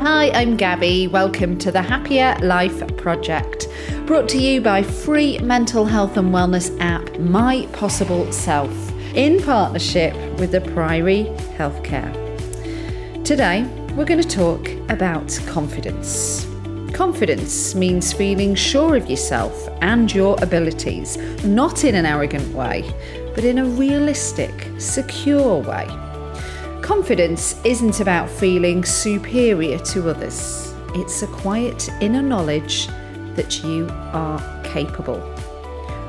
Hi, I'm Gabby. Welcome to the Happier Life Project, brought to you by free mental health and wellness app My Possible Self, in partnership with the Priory Healthcare. Today, we're going to talk about confidence. Confidence means feeling sure of yourself and your abilities, not in an arrogant way, but in a realistic, secure way. Confidence isn't about feeling superior to others, it's a quiet inner knowledge that you are capable.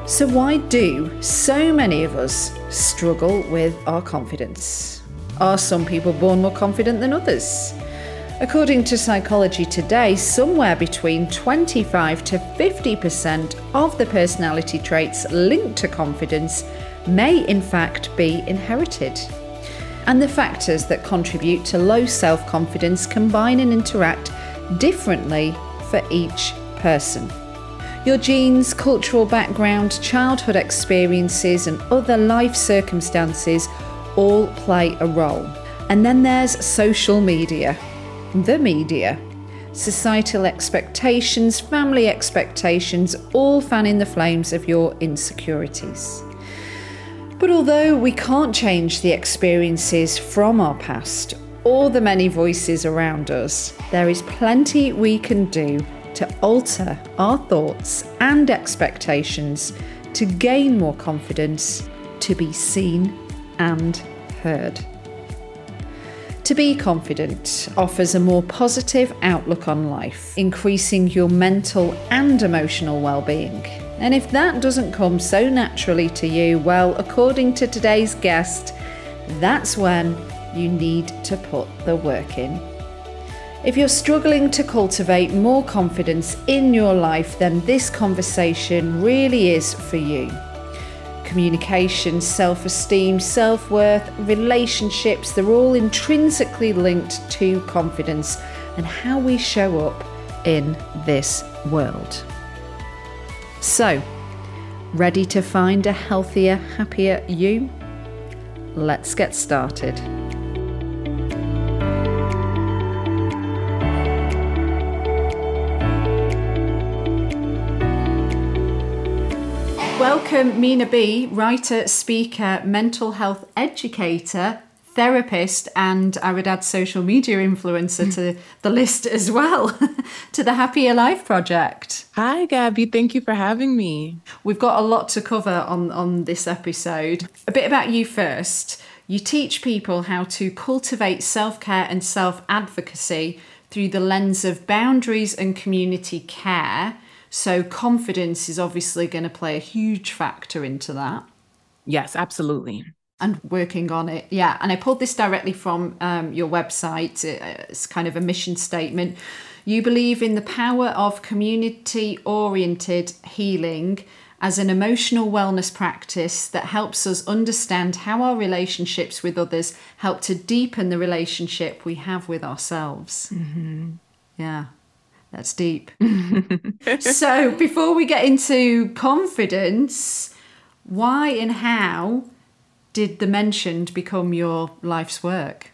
So, why do so many of us struggle with our confidence? Are some people born more confident than others? According to Psychology Today, somewhere between 25 to 50% of the personality traits linked to confidence may in fact be inherited and the factors that contribute to low self confidence combine and interact differently for each person. Your genes, cultural background, childhood experiences, and other life circumstances all play a role. And then there's social media, the media. Societal expectations, family expectations, all fanning the flames of your insecurities. But although we can't change the experiences from our past or the many voices around us, there is plenty we can do to alter our thoughts and expectations to gain more confidence, to be seen and heard. To be confident offers a more positive outlook on life, increasing your mental and emotional well-being. And if that doesn't come so naturally to you, well, according to today's guest, that's when you need to put the work in. If you're struggling to cultivate more confidence in your life, then this conversation really is for you. Communication, self esteem, self worth, relationships, they're all intrinsically linked to confidence and how we show up in this world. So, ready to find a healthier, happier you? Let's get started. Welcome, Minaa B, writer, speaker, mental health educator, therapist, and I would add social media influencer to the list as well, to the Happier Life Project. Hi, Gabby. Thank you for having me. We've got a lot to cover on, on this episode. A bit about you first. You teach people how to cultivate self care and self advocacy through the lens of boundaries and community care. So, confidence is obviously going to play a huge factor into that. Yes, absolutely. And working on it. Yeah. And I pulled this directly from um, your website. It's kind of a mission statement. You believe in the power of community oriented healing as an emotional wellness practice that helps us understand how our relationships with others help to deepen the relationship we have with ourselves. Mm-hmm. Yeah. That's deep. so, before we get into confidence, why and how did the mentioned become your life's work?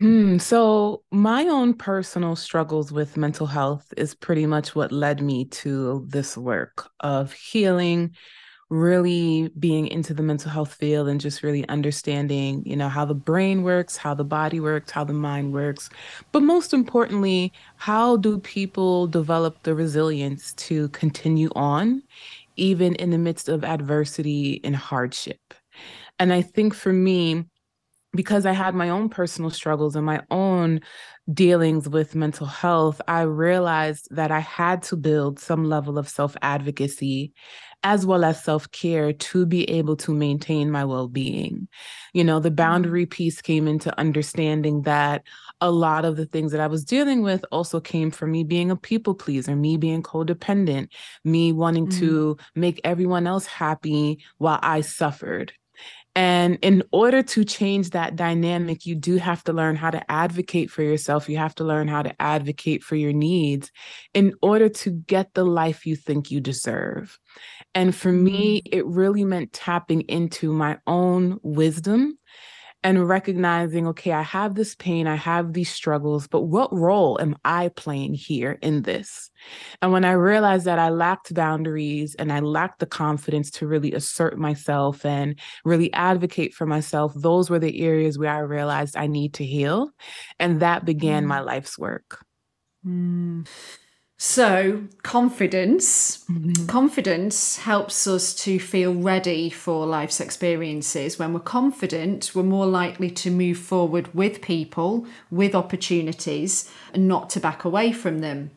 Hmm. So, my own personal struggles with mental health is pretty much what led me to this work of healing really being into the mental health field and just really understanding, you know, how the brain works, how the body works, how the mind works. But most importantly, how do people develop the resilience to continue on, even in the midst of adversity and hardship? And I think for me, because I had my own personal struggles and my own dealings with mental health, I realized that I had to build some level of self advocacy as well as self care to be able to maintain my well being. You know, the mm-hmm. boundary piece came into understanding that a lot of the things that I was dealing with also came from me being a people pleaser, me being codependent, me wanting mm-hmm. to make everyone else happy while I suffered. And in order to change that dynamic, you do have to learn how to advocate for yourself. You have to learn how to advocate for your needs in order to get the life you think you deserve. And for me, mm. it really meant tapping into my own wisdom and recognizing, okay, I have this pain, I have these struggles, but what role am I playing here in this? And when I realized that I lacked boundaries and I lacked the confidence to really assert myself and really advocate for myself, those were the areas where I realized I need to heal. And that began mm. my life's work. Mm. So, confidence. Mm-hmm. Confidence helps us to feel ready for life's experiences. When we're confident, we're more likely to move forward with people, with opportunities, and not to back away from them.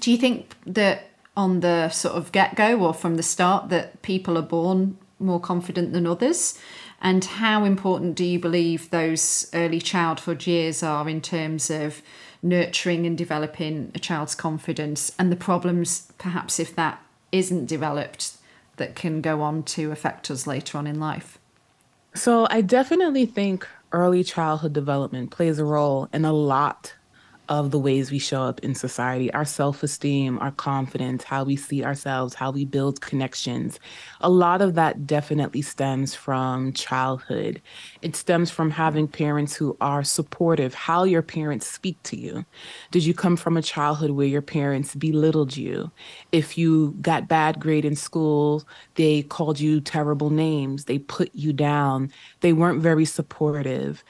Do you think that on the sort of get go or from the start that people are born more confident than others? And how important do you believe those early childhood years are in terms of nurturing and developing a child's confidence and the problems, perhaps, if that isn't developed, that can go on to affect us later on in life? So, I definitely think early childhood development plays a role in a lot of the ways we show up in society our self esteem, our confidence, how we see ourselves, how we build connections. A lot of that definitely stems from childhood. It stems from having parents who are supportive, how your parents speak to you. Did you come from a childhood where your parents belittled you? If you got bad grade in school, they called you terrible names, they put you down, they weren't very supportive.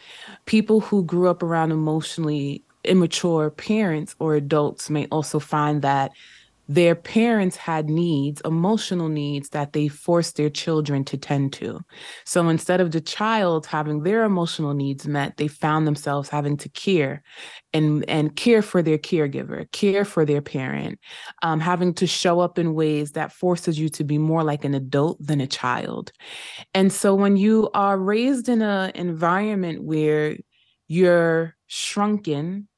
People who grew up around emotionally immature parents or adults may also find that their parents had needs, emotional needs that they forced their children to tend to. So instead of the child having their emotional needs met, they found themselves having to care and, and care for their caregiver, care for their parent, um, having to show up in ways that forces you to be more like an adult than a child. And so when you are raised in an environment where you're shrunken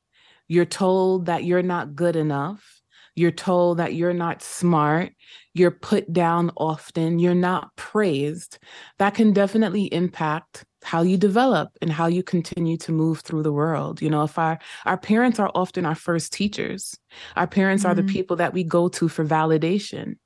you're told that you're not good enough. You're told that you're not smart. You're put down often. You're not praised. That can definitely impact how you develop and how you continue to move through the world. You know, if our our parents are often our first teachers, our parents mm-hmm. are the mm-hmm. people that we go to for validation.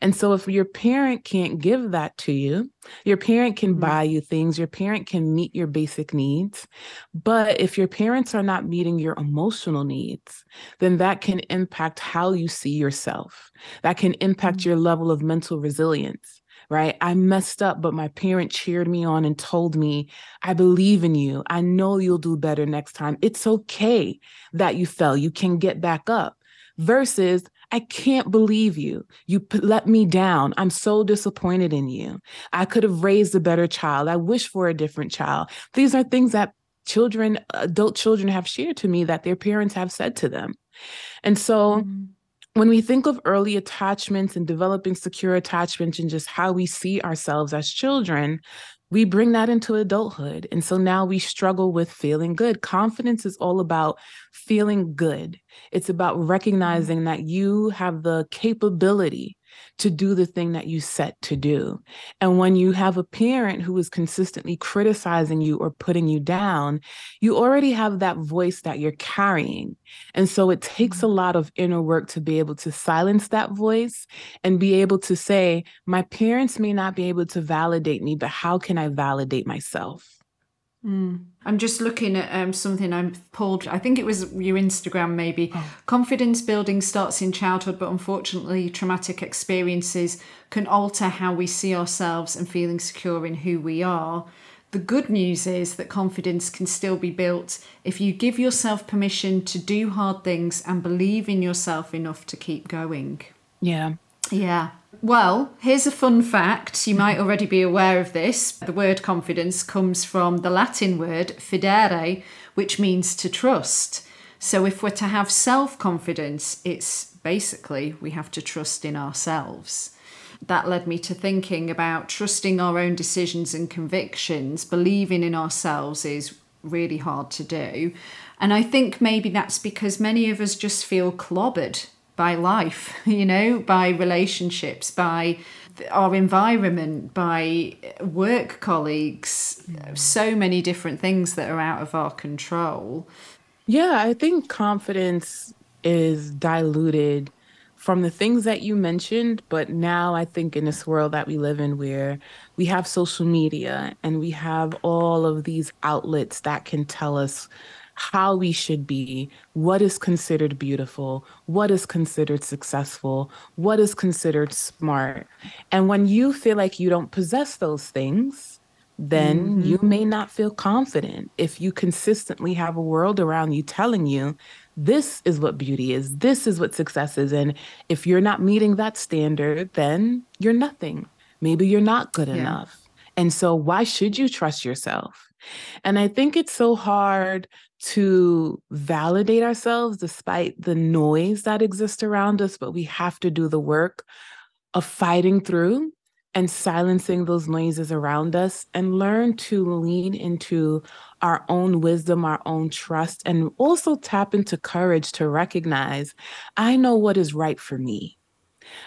And so if your parent can't give that to you, your parent can mm-hmm. buy you things, your parent can meet your basic needs. But if your parents are not meeting your emotional needs, then that can impact how you see yourself. That can impact mm-hmm. your level of mental resilience right? I messed up, but my parent cheered me on and told me, I believe in you. I know you'll do better next time. It's okay that you fell. You can get back up. Versus, I can't believe you. You let me down. I'm so disappointed in you. I could have raised a better child. I wish for a different child. These are things that children, adult children have shared to me that their parents have said to them. And so, mm-hmm when we think of early attachments and developing secure attachments and just how we see ourselves as children, we bring that into adulthood. And so now we struggle with feeling good. Confidence is all about feeling good, it's about mm-hmm. recognizing that you have the capability to do the thing that you set to do. And when you have a parent who is consistently criticizing you or putting you down, you already have that voice that you're carrying. And so it takes a mm-hmm. lot of inner work to be able to silence that voice and be able to say, my parents may not be able to validate me, but how can I validate myself? Mm. I'm just looking at um, something I pulled. I think it was your Instagram, maybe. Oh. Confidence building starts in childhood, but unfortunately, traumatic experiences can alter how we see ourselves and feeling secure in who we are. The good news is that confidence can still be built if you give yourself permission to do hard things and believe in yourself enough to keep going. Yeah. Yeah. Well, here's a fun fact. You might already be aware of this. The word confidence comes from the Latin word fidere, which means to trust. So, if we're to have self confidence, it's basically we have to trust in ourselves. That led me to thinking about trusting our own decisions and convictions, believing in ourselves is really hard to do. And I think maybe that's because many of us just feel clobbered by life, you know, by relationships, by our environment, by work colleagues, mm. so many different things that are out of our control. Yeah, I think confidence is diluted from the things that you mentioned, but now I think in this world that we live in where we have social media and we have all of these outlets that can tell us how we should be, what is considered beautiful, what is considered successful, what is considered smart. And when you feel like you don't possess those things, then mm-hmm. you may not feel confident if you consistently have a world around you telling you this is what beauty is, this is what success is. And if you're not meeting that standard, then you're nothing. Maybe you're not good yeah. enough. And so, why should you trust yourself? And I think it's so hard to validate ourselves despite the noise that exists around us, but we have to do the work of fighting through and silencing those noises around us and learn to lean into our own wisdom, our own trust, and also tap into courage to recognize I know what is right for me.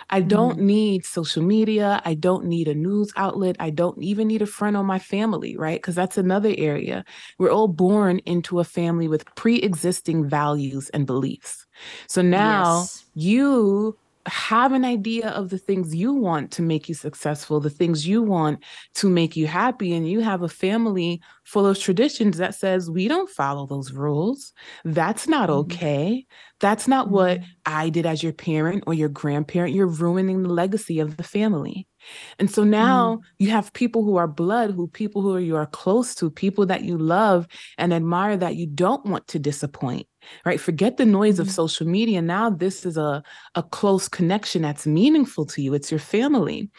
I don't mm. need social media. I don't need a news outlet. I don't even need a friend or my family, right? Because that's another area. We're all born into a family with pre existing values and beliefs. So now yes. you have an idea of the things you want to make you successful, the things you want to make you happy, and you have a family full of traditions that says we don't follow those rules. That's not mm-hmm. okay. That's not mm-hmm. what I did as your parent or your grandparent. You're ruining the legacy of the family. And so now mm. you have people who are blood, who people who are, you are close to, people that you love and admire that you don't want to disappoint. Right? Forget the noise mm. of social media. Now this is a, a close connection that's meaningful to you. It's your family.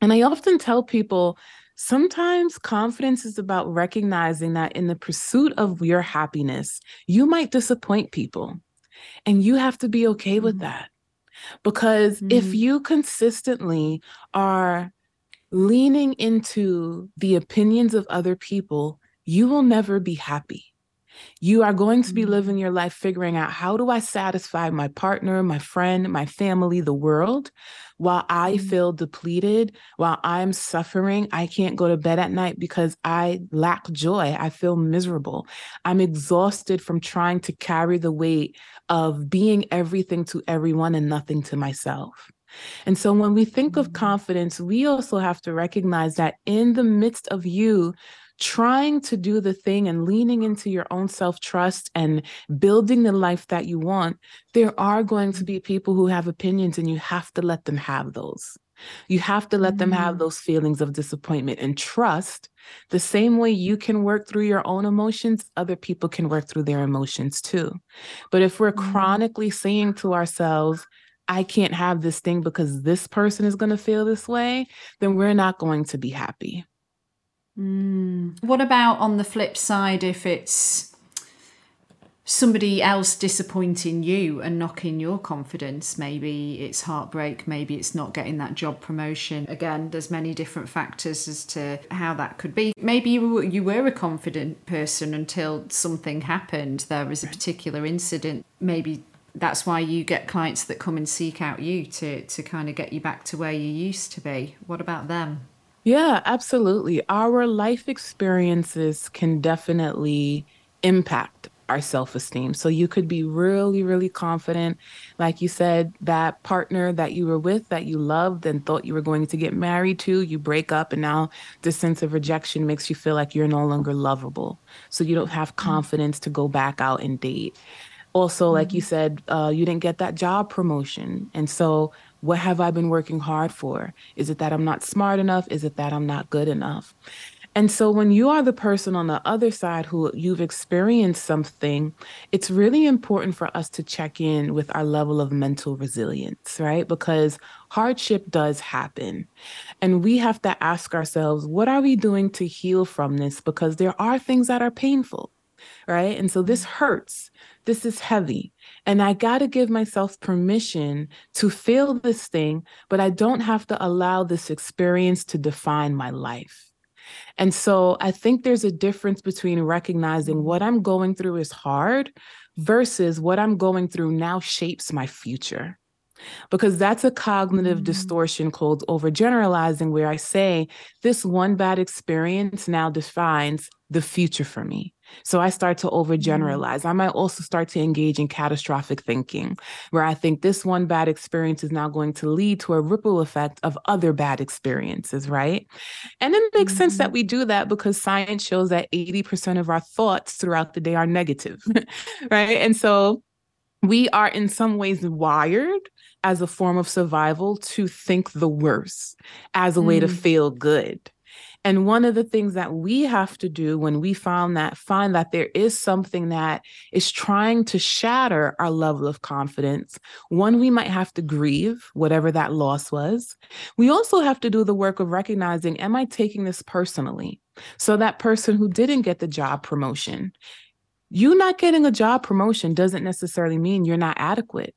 And I often tell people sometimes confidence is about recognizing that in the pursuit of your happiness, you might disappoint people. And you have to be okay with that because mm-hmm. if you consistently are leaning into the opinions of other people, you will never be happy. You are going to be mm-hmm. living your life figuring out how do I satisfy my partner, my friend, my family, the world, while I mm-hmm. feel depleted, while I'm suffering. I can't go to bed at night because I lack joy. I feel miserable. I'm exhausted from trying to carry the weight of being everything to everyone and nothing to myself. And so when we think of mm-hmm. confidence, we also have to recognize that in the midst of you trying to do the thing and leaning into your own self trust and building the life that you want, there are going to be people who have opinions and you have to let them have those. You have to let mm-hmm. them have mm. those feelings of disappointment and trust. The same way you can work through your own emotions, other people can work through their emotions too. But if we're mm-hmm. chronically saying to ourselves, I can't have this thing because this person is going to feel this way, then we're not going to be happy. Mm. What about on the flip side if it's somebody else disappointing you and knocking your confidence? Maybe it's heartbreak, maybe it's not getting that job promotion. Again, there's many different factors as to how that could be. Maybe you were, you were a confident person until something happened. There was a particular incident. Maybe that's why you get clients that come and seek out you to to kind of get you back to where you used to be. What about them? Yeah, absolutely. Our life experiences can definitely impact our self esteem. So you could be really, really confident. Like you said, that partner that you were with, that you loved and thought you were going to get married to, you break up, and now the sense of rejection makes you feel like you're no longer lovable. So you don't have mm-hmm. confidence to go back out and date. Also, like you mm-hmm. said, uh, you didn't get that job promotion. And so what have I been working hard for? Is it that I'm not smart enough? Is it that I'm not good enough? And so when you are the person on the other side who you've experienced something, it's really important for us to check in with our level of mental resilience, right? Because hardship does happen. And we have to ask ourselves, what are we doing to heal from this? Because there are things that are painful, right? And so this hurts. This is heavy. And I got to give myself permission to feel this thing, but I don't have to allow this experience to define my life. And so I think there's a difference between recognizing what I'm going through is hard versus what I'm going through now shapes my future. Because that's a cognitive mm-hmm. distortion called overgeneralizing, where I say this one bad experience now defines the future for me. So I start to overgeneralize. I might also start to engage in catastrophic thinking, where I think this one bad experience is now going to lead to a ripple effect of other bad experiences, right? And it makes mm-hmm. sense that mm-hmm. we do that because science shows that 80% of our thoughts throughout the day are negative, right? And so we are in some ways wired as a form of survival to think the worst as a way to mm. feel good. And one of the things that we have to do when we found that find that there is something that is trying to shatter our level of confidence, one we might have to grieve whatever that loss was. We also have to do the work of recognizing am I taking this personally? So that person who didn't get the job promotion, you not getting a job promotion doesn't necessarily mean you're not adequate.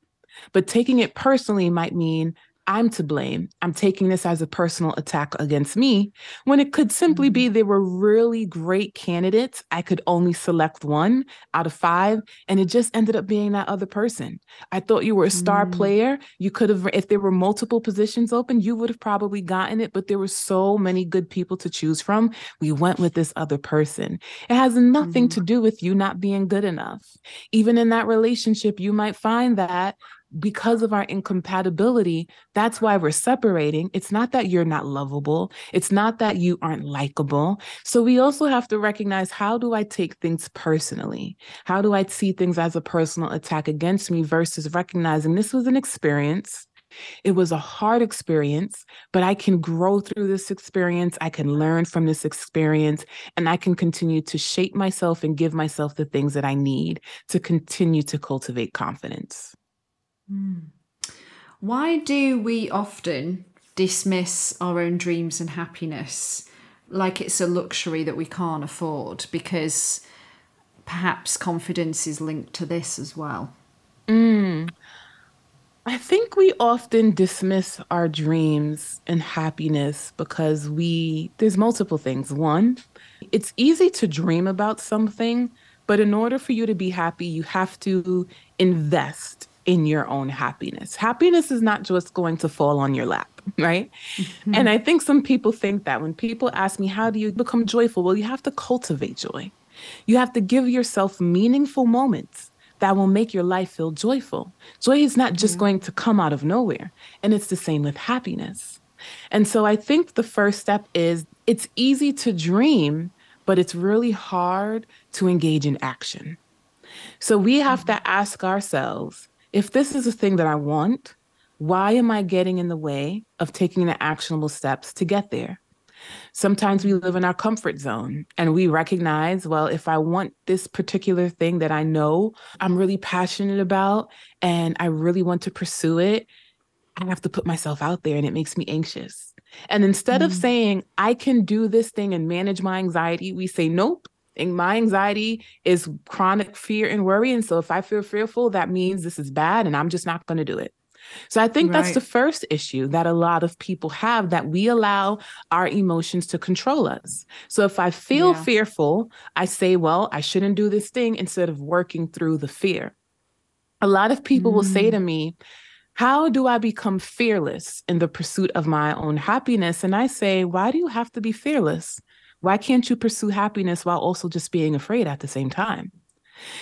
But taking it personally might mean I'm to blame. I'm taking this as a personal attack against me when it could simply be mm-hmm. they were really great candidates. I could only select one out of five, and it just ended up being that other person. I thought you were a star mm. player. You could have, if there were multiple positions open, you would have probably gotten it, but there were so many good people to choose from. We went with this other person. It has nothing mm. to do with you not being good enough. Even in that relationship, you might find that because of our incompatibility, that's why we're separating. It's not that you're not lovable, it's not that you aren't likable. So we also have to recognize how do I take things personally? How do I see things as a personal attack against me versus recognizing this was an experience. It was a hard experience, but I can grow through this experience. I can learn from this experience, and I can continue to shape myself and give myself the things that I need to continue to cultivate confidence. Mm. Why do we often dismiss our own dreams and happiness like it's a luxury that we can't afford? Because perhaps confidence is linked to this as well. Mm. I think we often dismiss our dreams and happiness because we, there's multiple things. One, it's easy to dream about something, but in order for you to be happy, you have to invest in your own happiness. Happiness is not just going to fall on your lap, right? Mm-hmm. And I think some people think that when people ask me, How do you become joyful? Well, you have to cultivate joy. You have to give yourself meaningful moments that will make your life feel joyful. Joy is not just mm-hmm. going to come out of nowhere. And it's the same with happiness. And so I think the first step is it's easy to dream, but it's really hard to engage in action. So we have mm-hmm. to ask ourselves if this is a thing that I want, why am I getting in the way of taking the actionable steps to get there? Sometimes we live in our comfort zone and we recognize, well, if I want this particular thing that I know I'm really passionate about and I really want to pursue it, I have to put myself out there and it makes me anxious. And instead mm. of saying, I can do this thing and manage my anxiety, we say, nope, my anxiety is chronic fear and worry. And so if I feel fearful, that means this is bad and I'm just not going to do it. So I think right. that's the first issue that a lot of people have that we allow our emotions to control us. So if I feel yeah. fearful, I say, well, I shouldn't do this thing instead of working through the fear. A lot of people mm. will say to mm. me, how do I become fearless in the pursuit of my own happiness? And I say, why do you have to be fearless? Why can't you pursue happiness while also just being afraid at the same time?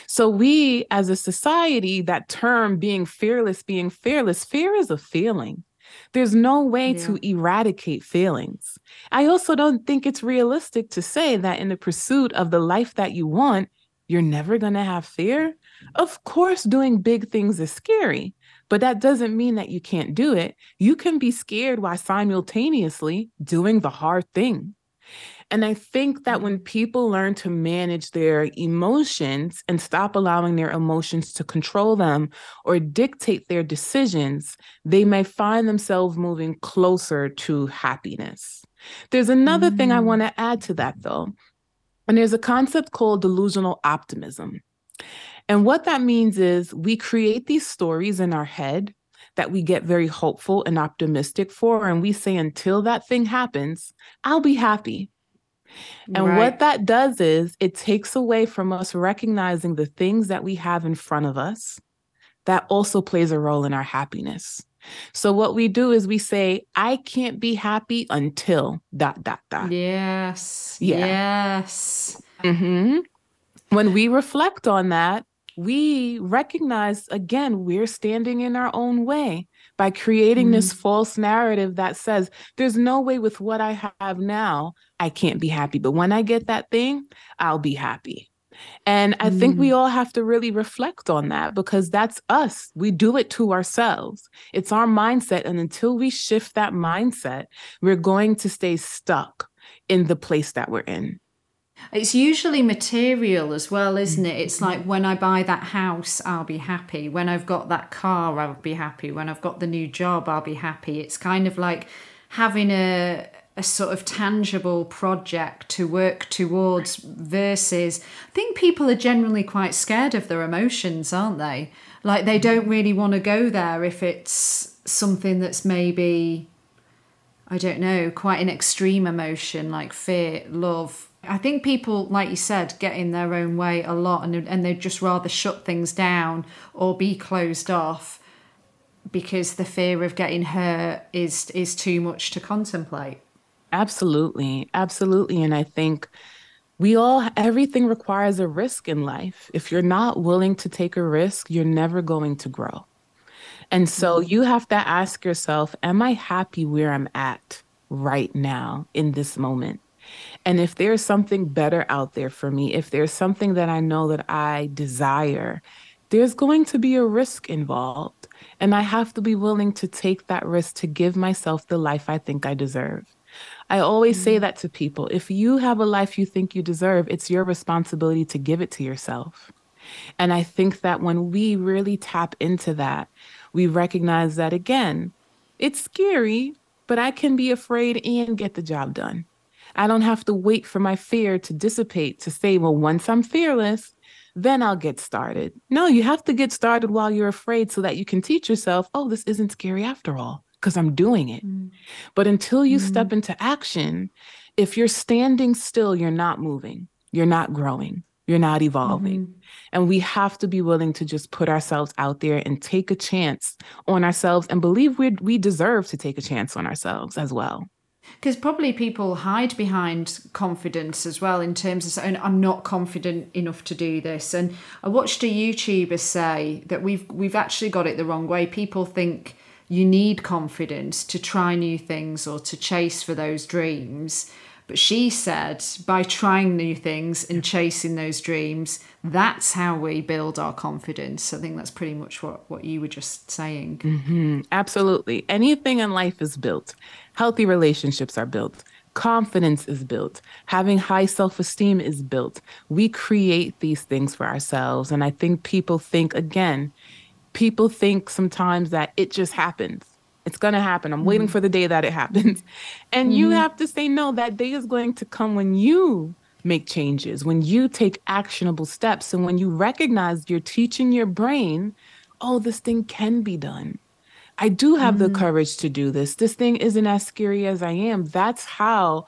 So, we as a society, that term being fearless, being fearless, fear is a feeling. There's no way yeah. to eradicate feelings. I also don't think it's realistic to say that in the pursuit of the life that you want, you're never going to have fear. Of course, doing big things is scary, but that doesn't mean that you can't do it. You can be scared while simultaneously doing the hard thing. And I think that when people learn to manage their emotions and stop allowing their emotions to control them or dictate their decisions, they may find themselves moving closer to happiness. There's another mm. thing I mm. want to add to that, though. And there's a concept called delusional optimism. And what that means is we create these stories in our head that we get very hopeful and optimistic for. And we say, until that thing happens, I'll be happy. And right. what that does is it takes away from us recognizing the things that we have in front of us that also plays a role in our happiness. So what we do is we say, I can't be happy until dot dot dot. Yes. Yeah. Yes. Mm-hmm. when we reflect on that, we recognize again, we're standing in our own way by creating mm. this false narrative that says, there's no way with what I have now, I can't be happy. But when I get that thing, I'll be happy. And I think we mm. all have to really reflect on that because that's us. We do it to ourselves. It's our mindset. And until we shift that mindset, we're going to stay stuck in the place that we're in. It's usually material as well, isn't it? It's like when I buy that house, I'll be happy. When I've got that car, I'll be happy. When I've got the new job, I'll be happy. It's kind of like having a a sort of tangible project to work towards versus I think people are generally quite scared of their emotions, aren't they? Like they don't really want to go there if it's something that's maybe I don't know, quite an extreme emotion like fear, love, I think people, like you said, get in their own way a lot and, and they'd just rather shut things down or be closed off because the fear of getting hurt is is too much to contemplate. Absolutely. Absolutely. And I think we all everything requires a risk in life. If you're not willing to take a risk, you're never going to grow. And so mm-hmm. you have to ask yourself, am I happy where I'm at right now in this moment? And if there's something better out there for me, if there's something that I know that I desire, there's going to be a risk involved. And I have to be willing to take that risk to give myself the life I think I deserve. I always mm-hmm. say that to people. If you have a life you think you deserve, it's your responsibility to give it to yourself. And I think that when we really tap into that, we recognize that again, it's scary, but I can be afraid and get the job done. I don't have to wait for my fear to dissipate to say, well, once I'm fearless, then I'll get started. No, you have to get started while you're afraid so that you can teach yourself, oh, this isn't scary after all, because I'm doing it. Mm. But until you mm. step into action, if you're standing still, you're not moving, you're not growing, you're not evolving. Mm-hmm. And we have to be willing to just put ourselves out there and take a chance on ourselves and believe we we deserve to take a chance on ourselves as well because probably people hide behind confidence as well in terms of saying I'm not confident enough to do this. And I watched a YouTuber say that we've we've actually got it the wrong way. People think you need confidence to try new things or to chase for those dreams. But she said by trying new things and chasing those dreams, that's how we build our confidence. I think that's pretty much what, what you were just saying. Mm-hmm. Absolutely. Anything in life is built. Healthy relationships are built. Confidence is built. Having high self esteem is built. We create these things for ourselves. And I think people think, again, people think sometimes that it just happens it's going to happen. I'm mm-hmm. waiting for the day that it happens. And mm-hmm. you have to say, no, that day is going to come when you make changes, when you take actionable steps, and when you recognize you're teaching your brain, oh, this thing can be done. I do have mm-hmm. the courage to do this. This thing isn't as scary as I am. That's how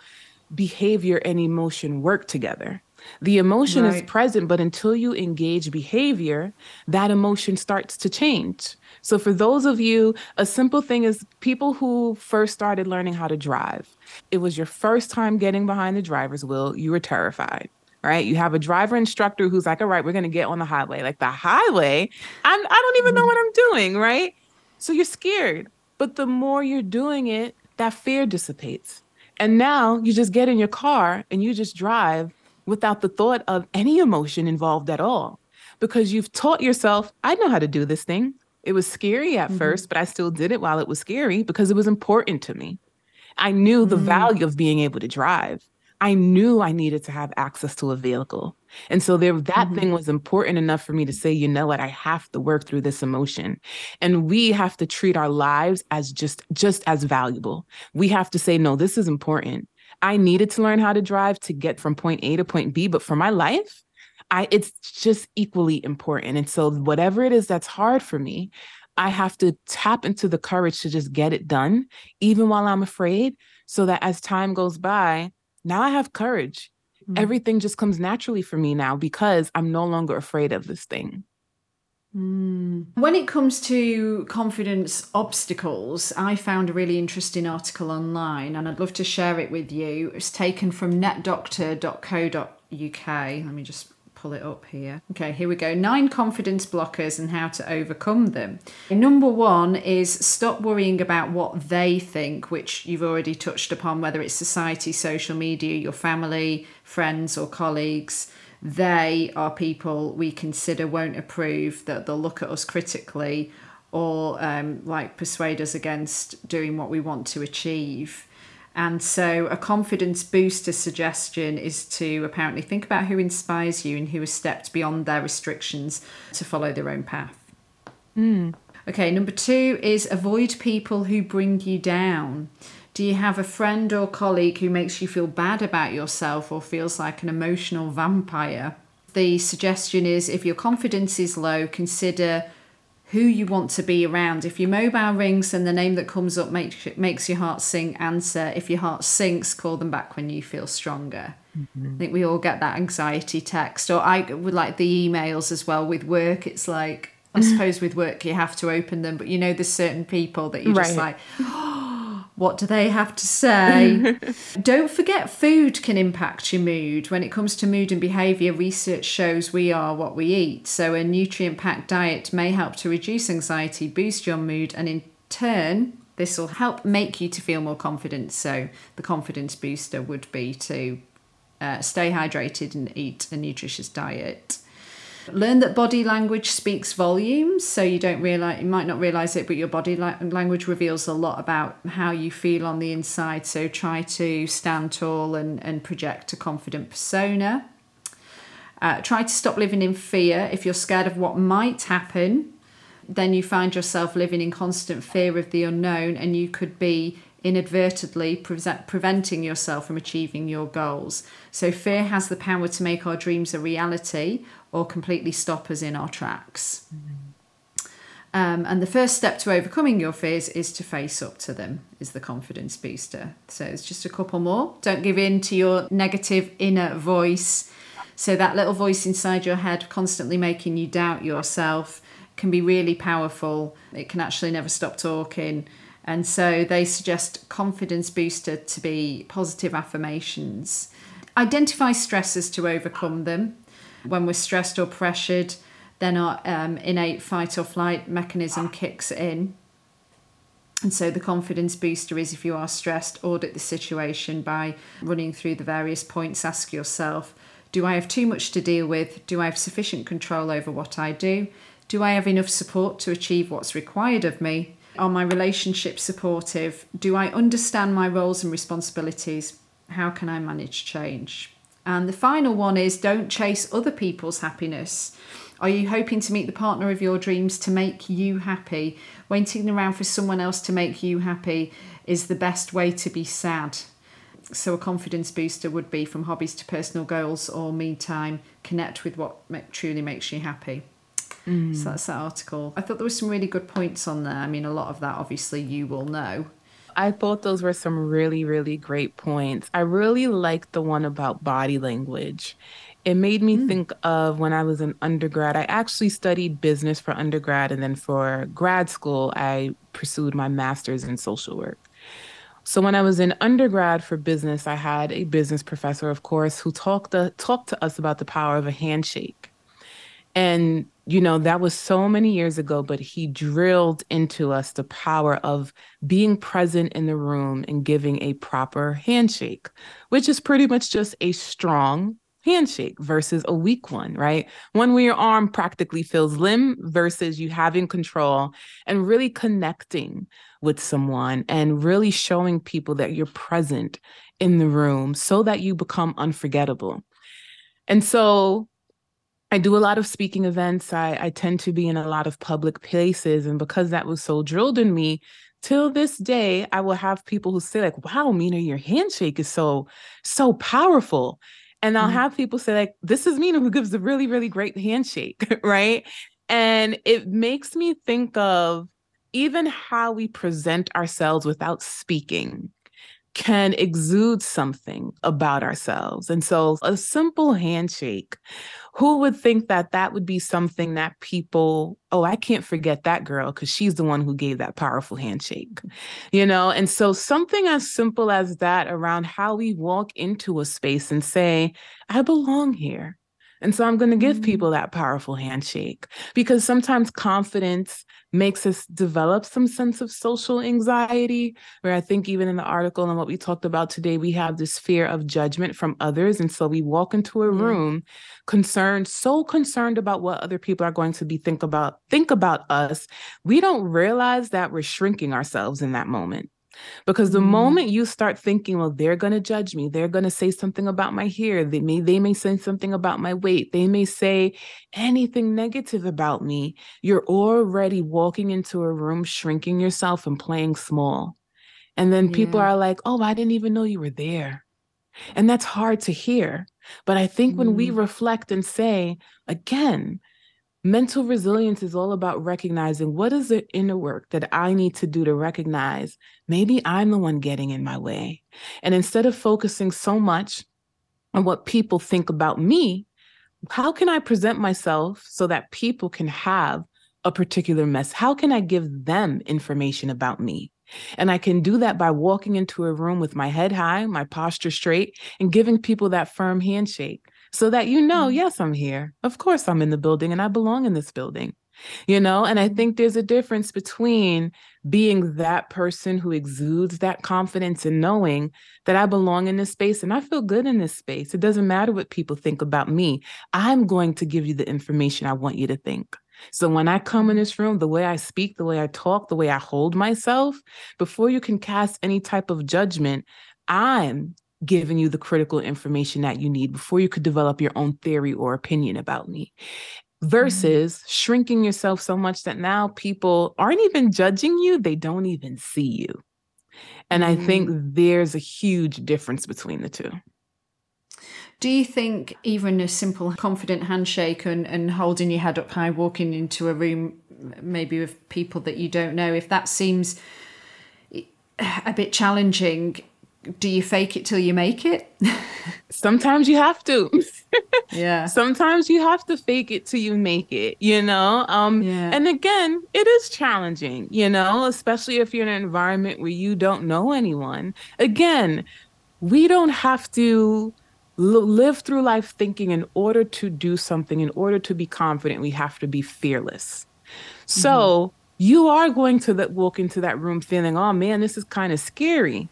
behavior and emotion work together. The emotion right. is present, but until you engage behavior, that emotion starts to change. So, for those of you, a simple thing is people who first started learning how to drive, it was your first time getting behind the driver's wheel, you were terrified. Right, you have a driver instructor who's like, "All right, we're going to get on the highway." Like the highway, I'm, I don't even know what I'm doing. Right, so you're scared, but the more you're doing it, that fear dissipates, and now you just get in your car and you just drive without the thought of any emotion involved at all because you've taught yourself, I know how to do this thing. It was scary at mm-hmm. first, but I still did it while it was scary because it was important to me. I knew the mm-hmm. value of being able to drive. I knew I needed to have access to a vehicle. And so there that mm-hmm. thing was important enough for me to say, you know what, I have to work through this emotion. And we have to treat our lives as just just as valuable. We have to say, no, this is important. I needed to learn how to drive to get from point A to point B, but for my life, I it's just equally important. And so whatever it is that's hard for me, I have to tap into the courage to just get it done, even while I'm afraid, so that as time goes by, now I have courage. Mm-hmm. Everything just comes naturally for me now because I'm no longer afraid of this thing. Mm. When it comes to confidence obstacles, I found a really interesting article online and I'd love to share it with you. It's taken from netdoctor.co.uk. Let me just pull it up here. Okay, here we go. Nine confidence blockers and how to overcome them. Number one is stop worrying about what they think, which you've already touched upon, whether it's society, social media, your family, friends, or colleagues. They are people we consider won't approve, that they'll look at us critically or um, like persuade us against doing what we want to achieve. And so, a confidence booster suggestion is to apparently think about who inspires you and who has stepped beyond their restrictions to follow their own path. Mm. Okay, number two is avoid people who bring you down. Do you have a friend or colleague who makes you feel bad about yourself or feels like an emotional vampire? The suggestion is if your confidence is low, consider who you want to be around. If your mobile rings and the name that comes up makes makes your heart sing, answer. If your heart sinks, call them back when you feel stronger. Mm-hmm. I think we all get that anxiety text, or I would like the emails as well with work. It's like I suppose with work you have to open them, but you know there's certain people that you're just like. Oh, what do they have to say? Don't forget, food can impact your mood. When it comes to mood and behaviour, research shows we are what we eat. So, a nutrient packed diet may help to reduce anxiety, boost your mood, and in turn, this will help make you to feel more confident. So, the confidence booster would be to uh, stay hydrated and eat a nutritious diet. Learn that body language speaks volumes, so you don't realize you might not realize it, but your body la- language reveals a lot about how you feel on the inside. So try to stand tall and, and project a confident persona. Uh, try to stop living in fear. If you're scared of what might happen, then you find yourself living in constant fear of the unknown, and you could be inadvertently pre- preventing yourself from achieving your goals. So, fear has the power to make our dreams a reality or completely stop us in our tracks. Mm-hmm. Um, and the first step to overcoming your fears is to face up to them, is the confidence booster. So it's just a couple more. Don't give in to your negative inner voice. So that little voice inside your head constantly making you doubt yourself can be really powerful. It can actually never stop talking. And so they suggest confidence booster to be positive affirmations. Identify stresses to overcome them. When we're stressed or pressured, then our um, innate fight or flight mechanism kicks in. And so the confidence booster is if you are stressed, audit the situation by running through the various points. Ask yourself Do I have too much to deal with? Do I have sufficient control over what I do? Do I have enough support to achieve what's required of me? Are my relationships supportive? Do I understand my roles and responsibilities? How can I manage change? And the final one is don't chase other people's happiness. Are you hoping to meet the partner of your dreams to make you happy? Waiting around for someone else to make you happy is the best way to be sad. So, a confidence booster would be from hobbies to personal goals or me time, connect with what truly makes you happy. Mm. So, that's that article. I thought there were some really good points on there. I mean, a lot of that obviously you will know. I thought those were some really, really great points. I really liked the one about body language. It made me mm. think of when I was an undergrad. I actually studied business for undergrad, and then for grad school, I pursued my master's in social work. So when I was in undergrad for business, I had a business professor, of course, who talked to, talked to us about the power of a handshake. And you know, that was so many years ago, but he drilled into us the power of being present in the room and giving a proper handshake, which is pretty much just a strong handshake versus a weak one, right? One where your arm practically feels limb versus you having control and really connecting with someone and really showing people that you're present in the room so that you become unforgettable. And so I do a lot of speaking events. I, I tend to be in a lot of public places. And because that was so drilled in me, till this day, I will have people who say, like, wow, Minaa, your handshake is so, so powerful. And I'll mm-hmm. have people say, like, this is Minaa who gives a really, really great handshake, right? And it makes me think of even how we present ourselves without speaking can exude something about ourselves. And so a simple handshake, who would think that that would be something that people, oh, I can't forget that girl because she's the one who gave that powerful handshake, you know? And so something as simple as that around how we walk into a space and say, I belong here. And so I'm going to give mm-hmm. people that powerful handshake because sometimes confidence makes us develop some sense of social anxiety. Where I think, even in the article and what we talked about today, we have this fear of judgment from others. And so we walk into a mm. room concerned, so concerned about what other people are going to be think about, think about us. We don't realize that we're shrinking ourselves in that moment. Because the mm. moment you start thinking, well, they're going to judge me, they're going to say something about my hair, they may they may say something about my weight, they may say anything negative about me, you're already walking into a room shrinking yourself and playing small. And then yeah. people are like, "Oh, I didn't even know you were there." And that's hard to hear. But I think mm. when we mm. reflect and say, again, Mental resilience is all about recognizing what is the inner work that I need to do to recognize maybe I'm the one getting in my way. And instead of focusing so much on what people think about me, how can I present myself so that people can have a particular mess? How can I give them information about me? And I can do that by walking into a room with my head high, my posture straight, and giving people that firm handshake so that you know, mm-hmm. yes, I'm here. Of course, I'm in the building and I belong in this building. You know, and I mm-hmm. think there's a difference between being that person who exudes that confidence and knowing that I belong in this space and I feel good in this space. It doesn't matter what people think about me. I'm going to give you the information I want you to think. So when I come in mm-hmm. this room, the way I speak, the way I talk, the way I hold myself, before you can cast any type of judgment, I'm giving you the critical information that you need before you could develop your own theory or opinion about me versus mm-hmm. shrinking yourself so much that now people aren't even judging you they don't even see you and mm-hmm. i think mm. there's a huge difference between the two do you think even a simple confident handshake and, and holding your head up high walking into a room maybe with people that you don't know if that seems a bit challenging do you fake it till you make it? Sometimes you have to. yeah. Sometimes you have to fake it till you make it, you know? Um yeah. and again, it is challenging, you know, especially if you're in an environment where you don't know anyone. Again, we don't have to live through life thinking in order to do something, in order to be confident, we have to be fearless. So, mm-hmm. you are going to that walk into that room feeling, "Oh man, this is kind of scary."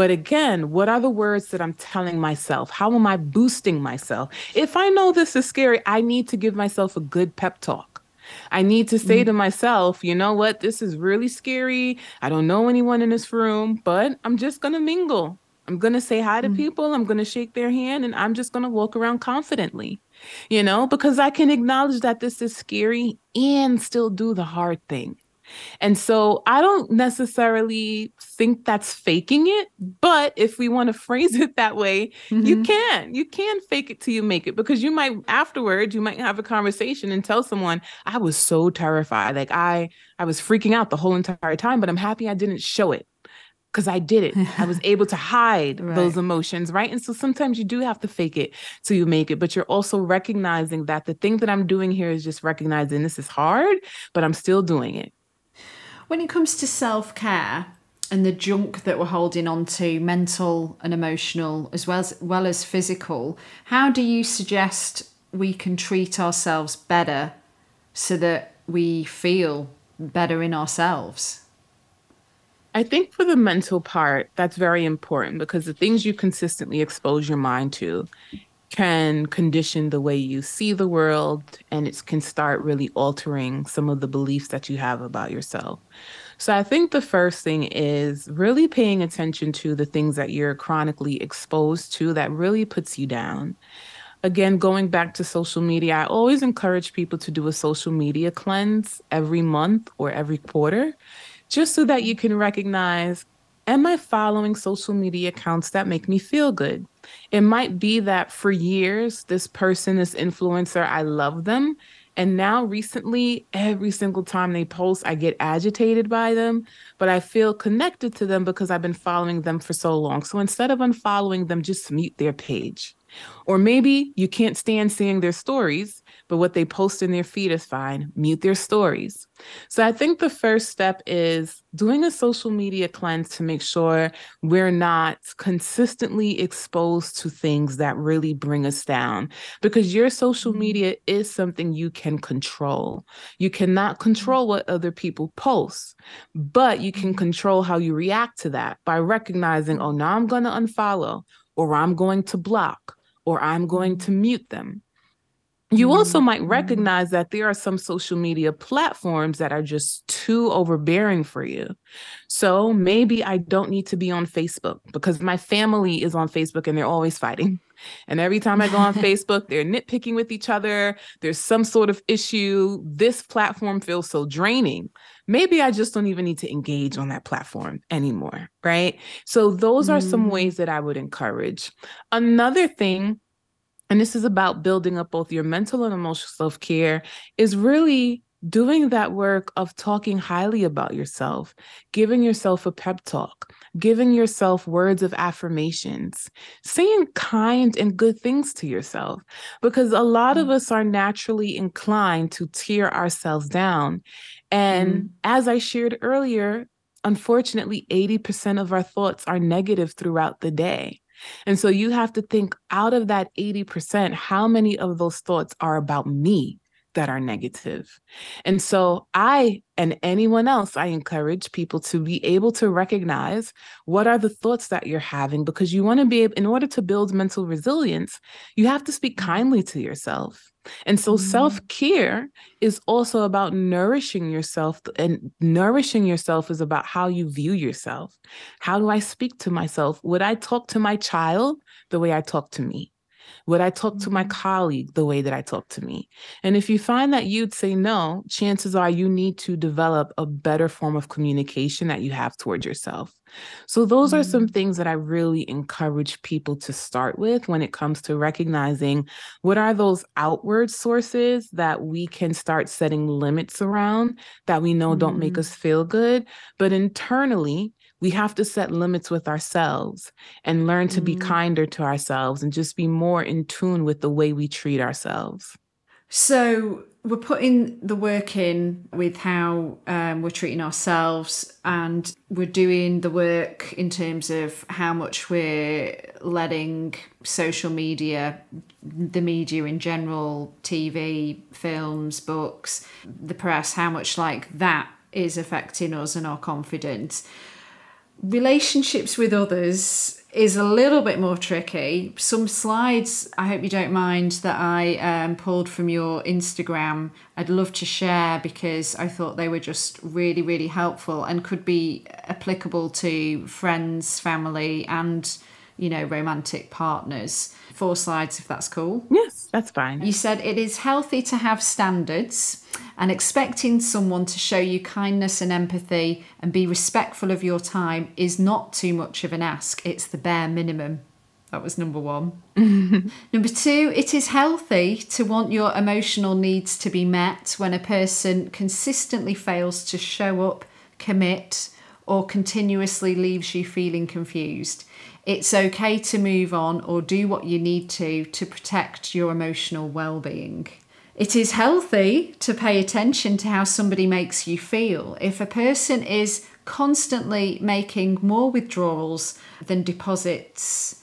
But again, what are the words that I'm telling myself? How am I boosting myself? If I know this is scary, I need to give myself a good pep talk. I need to say mm-hmm. to myself, you know what? This is really scary. I don't know anyone in this room, but I'm just going to mingle. I'm going to say hi to mm-hmm. people. I'm going to shake their hand and I'm just going to walk around confidently, you know, because I can acknowledge that this is scary and still do the hard thing. And so I don't necessarily think that's faking it, but if we want to phrase it that way, mm-hmm. you can. You can fake it till you make it because you might afterwards you might have a conversation and tell someone, I was so terrified. Like I I was freaking out the whole entire time, but I'm happy I didn't show it because I did it. I was able to hide right. those emotions, right? And so sometimes you do have to fake it till you make it, but you're also recognizing that the thing that I'm doing here is just recognizing this is hard, but I'm still doing it. When it comes to self care and the junk that we're holding on to, mental and emotional, as well as, well as physical, how do you suggest we can treat ourselves better so that we feel better in ourselves? I think for the mental part, that's very important because the things you consistently expose your mind to can condition the way you see the world and it can start really altering some of the beliefs that you have about yourself. So I think the first thing is really paying attention to the things that you're chronically exposed to that really puts you down. Again, going back to social media, I always encourage people to do a social media cleanse every month or every quarter, just so that you can recognize Am I following social media accounts that make me feel good? It might be that for years, this person, this influencer, I love them. And now, recently, every single time they post, I get agitated by them, but I feel connected to them because I've been following them for so long. So instead of unfollowing them, just mute their page. Or maybe you can't stand seeing their stories, but what they post in their feed is fine. Mute their stories. So I think the first step is doing a social media cleanse to make sure we're not consistently exposed to things that really bring us down because your social mm-hmm. media is something you can control. You cannot control what other people post, but you can mm-hmm. control how you react to that by recognizing, oh, now I'm going to unfollow or I'm going to block or I'm going to mute them. You also mm-hmm. might recognize that there are some social media platforms that are just too overbearing for you. So maybe I don't need to be on Facebook because my family is on Facebook and they're always fighting. And every time I go on Facebook, they're nitpicking with each other. There's some sort of issue. This platform feels so draining. Maybe I just don't even need to engage on that platform anymore. Right. So, those are some mm. ways that I would encourage. Another thing and this is about building up both your mental and emotional self care, is really doing that work of talking highly about yourself, giving yourself a pep talk, giving yourself words of affirmations, saying kind and good things to yourself. Because a lot mm. of us are naturally inclined to tear ourselves down. And mm. as I shared earlier, unfortunately, 80% of our thoughts are negative throughout the day. And so you have to think out of that 80%, how many of those thoughts are about me that are negative? And so I and anyone else, I encourage people to be able to recognize what are the thoughts that you're having because you want to be able, in order to build mental resilience, you have to speak kindly to yourself. And so mm-hmm. self care is also about nourishing yourself. And nourishing yourself is about how you view yourself. How do I speak to myself? Would I talk to my child the way I talk to me? Would I talk to my mm-hmm. colleague the way that I talk to me? And if you find that you'd say no, chances are you need to develop a better form of communication that you have towards yourself. So, those are some mm-hmm. things that I really encourage people to start with when it comes to recognizing what are those outward sources that we can start setting limits around that we know don't make mm-hmm. us feel good. But internally, we have to set limits with ourselves and learn to mm-hmm. be kinder to ourselves and just be more in tune with the way we treat ourselves. So, we're putting the work in with how um, we're treating ourselves, and we're doing the work in terms of how much we're letting social media, the media in general, TV, films, books, the press, how much like that is affecting us and our confidence relationships with others is a little bit more tricky. Some slides, I hope you don't mind, that I um, pulled from your Instagram, I'd love to share because I thought they were just really, really helpful and could be applicable to friends, family, and you know, romantic partners. Four slides, if that's cool. Yes, that's fine. You said it is healthy to have standards and expecting someone to show you kindness and empathy and be respectful of your time is not too much of an ask. It's the bare minimum. That was number one. number two, it is healthy to want your emotional needs to be met when a person consistently fails to show up, commit, or continuously leaves you feeling confused. It's okay to move on or do what you need to to protect your emotional well being. It is healthy to pay attention to how somebody makes you feel. If a person is constantly making more withdrawals than deposits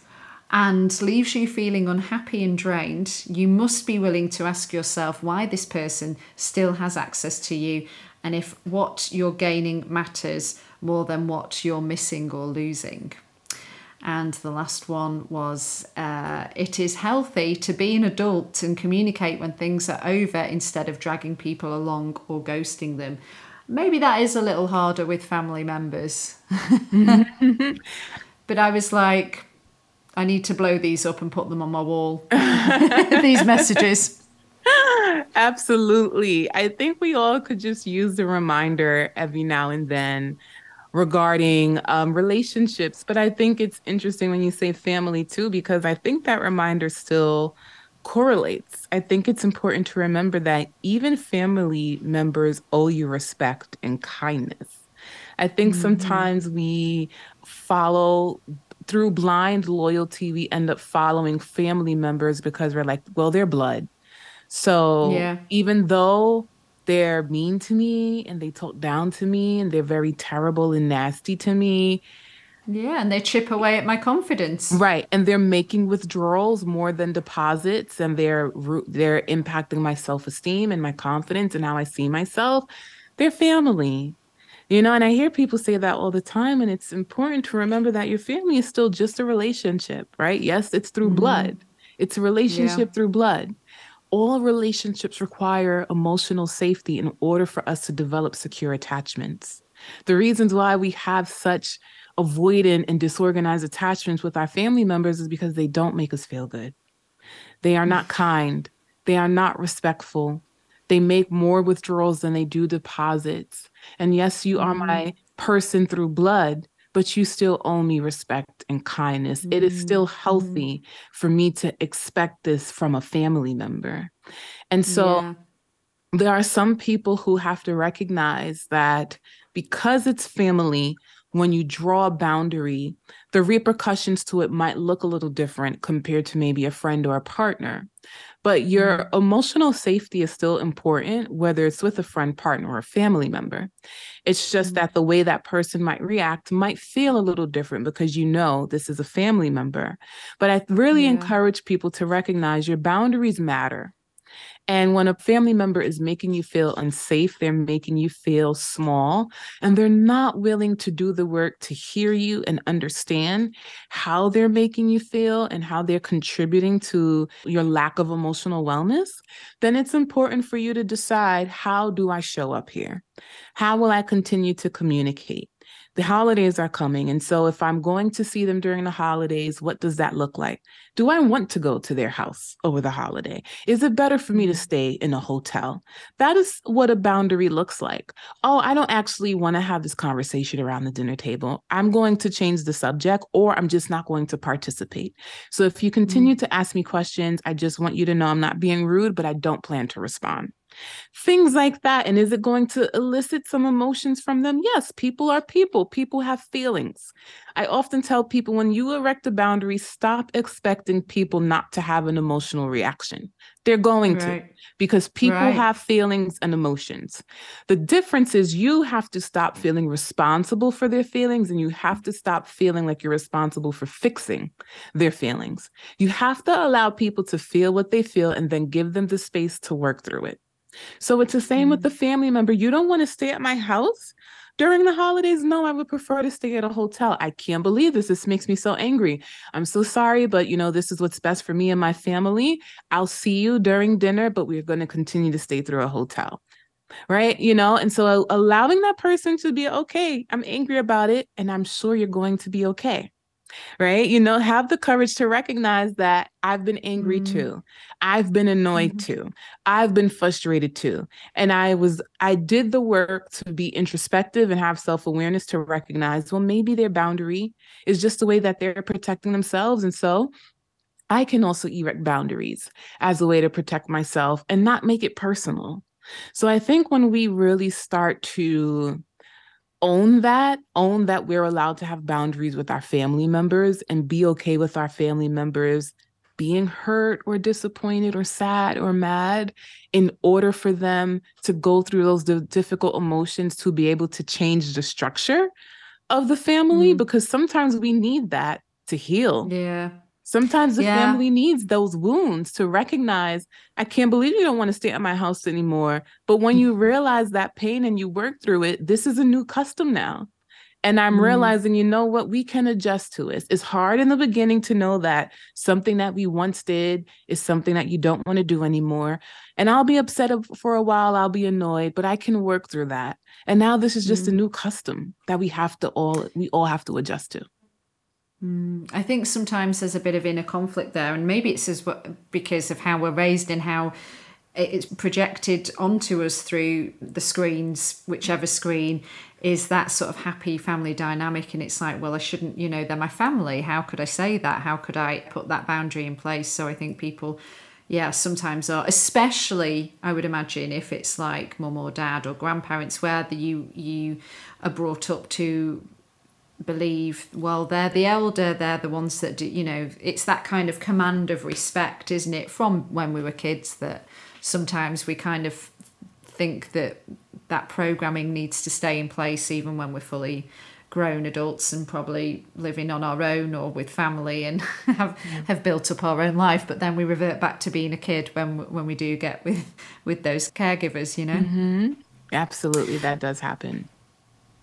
and leaves you feeling unhappy and drained, you must be willing to ask yourself why this person still has access to you and if what you're gaining matters more than what you're missing or losing. And the last one was uh, it is healthy to be an adult and communicate when things are over instead of dragging people along or ghosting them. Maybe that is a little harder with family members. but I was like, I need to blow these up and put them on my wall. these messages. Absolutely. I think we all could just use the reminder every now and then regarding um, relationships. But I think it's interesting when you say family too, because I think that reminder still correlates. I think it's important to remember that even family members owe you respect and kindness. I think mm-hmm. sometimes we follow through blind loyalty, we end up following family members because we're like, well, they're blood. So yeah. even though they're mean to me and they talk down to me and they're very terrible and nasty to me. Yeah, and they chip away at my confidence. Right, and they're making withdrawals more than deposits, and they're they're impacting my self esteem and my confidence and how I see myself. They're family, you know. And I hear people say that all the time, and it's important to remember that your family is still just a relationship, right? Yes, it's through mm-hmm. blood. It's a relationship yeah. through blood all relationships require emotional safety in order for us to develop secure attachments. The reasons why we have such avoidant and disorganized attachments with our family members is because they don't make us feel good. They are not kind. They are not respectful. They make more withdrawals than they do deposits. And yes, you are my mm-hmm. person through blood, but you still owe me respect and kindness. Mm-hmm. It is still mm-hmm. healthy for me to expect this from a family member. And so yeah. there are some people who have to recognize that because it's family, when you draw a boundary, the repercussions to it might look a little different compared to maybe a friend or a partner. But your mm-hmm. emotional safety is still important, whether it's with a friend, partner, or a family member. It's just mm-hmm. that the way that person might react might feel a little different because you know this is a family member. But I really yeah. encourage people to recognize your boundaries matter. And when a family member is making you feel unsafe, they're making you feel small, and they're not willing to do the work to hear you and understand how they're making you feel and how they're contributing to your lack of emotional wellness, then it's important for you to decide how do I show up here? How will I continue to communicate? The holidays are coming. And so, if I'm going to see them during the holidays, what does that look like? Do I want to go to their house over the holiday? Is it better for me to mm-hmm. stay in a hotel? That is what a boundary looks like. Oh, I don't actually want to have this conversation around the dinner table. I'm going to change the subject or I'm just not going to participate. So, if you continue mm-hmm. to ask me questions, I just want you to know I'm not being rude, but I don't plan to respond. Things like that. And is it going to elicit some emotions from them? Yes, people are people, people have feelings. I often tell people when you erect a boundary, stop expecting people not to have an emotional reaction. They're going right. to because people right. have feelings and emotions. The difference is you have to stop feeling responsible for their feelings and you have to stop feeling like you're responsible for fixing their feelings. You have to allow people to feel what they feel and then give them the space to work through it. So it's the same mm-hmm. with the family member. You don't want to stay at my house during the holidays. No, I would prefer to stay at a hotel. I can't believe this. This makes me so angry. I'm so sorry, but you know, this is what's best for me and my family. I'll see you during dinner, but we're going to continue to stay through a hotel. Right. You know, and so allowing that person to be okay, I'm angry about it, and I'm sure you're going to be okay right? You know, have the courage to recognize that I've been angry mm-hmm. too. I've been annoyed mm-hmm. too. I've been frustrated too. And I was, I did the work to be introspective and have self awareness to recognize, well, maybe their boundary is just the way that they're protecting themselves. And so I can also erect boundaries as a way to protect myself and not make it personal. So I think when we really start to own that, own that we're allowed to have boundaries with our family members and be okay with our family members being hurt or disappointed or sad or mad in order for them to go through those difficult emotions to be able to change the structure of the family mm. because sometimes we need that to heal. Yeah. Sometimes the yeah. family needs those wounds to recognize, I can't believe you don't want to stay at my house anymore. But when you realize that pain and you work through it, this is a new custom now. And I'm mm. realizing, you know what, we can adjust to it. It's hard in the beginning to know that something that we once did is something that you don't want to do anymore. And I'll be upset for a while, I'll be annoyed, but I can work through that. And now this is just mm. a new custom that we have to all we all have to adjust to. Mm, I think sometimes there's a bit of inner conflict there, and maybe it's as well because of how we're raised and how it's projected onto us through the screens, whichever screen is that sort of happy family dynamic. And it's like, well, I shouldn't, you know, they're my family. How could I say that? How could I put that boundary in place? So I think people, yeah, sometimes are, especially I would imagine if it's like mum or dad or grandparents, where the, you you are brought up to believe well they're the elder they're the ones that do you know it's that kind of command of respect isn't it from when we were kids that sometimes we kind of think that that programming needs to stay in place even when we're fully grown adults and probably living on our own or with family and have yeah. have built up our own life but then we revert back to being a kid when when we do get with with those caregivers you know mm-hmm. absolutely that does happen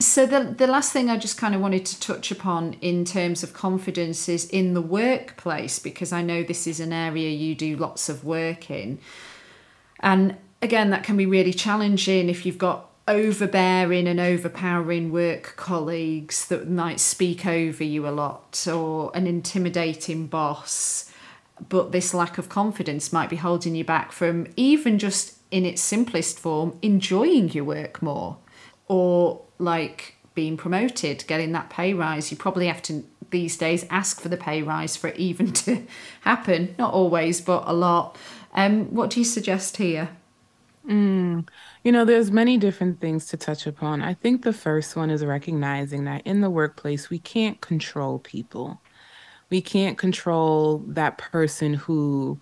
so the the last thing I just kind of wanted to touch upon in terms of confidence is in the workplace because I know this is an area you do lots of work in. And again that can be really challenging if you've got overbearing and overpowering work colleagues that might speak over you a lot or an intimidating boss but this lack of confidence might be holding you back from even just in its simplest form enjoying your work more or like being promoted, getting that pay rise. You probably have to these days ask for the pay rise for it even to happen. Not always, but a lot. Um, what do you suggest here? Mm, you know, there's many different things to touch upon. I think the first one is recognizing that in the workplace, we can't control people. We can't control that person who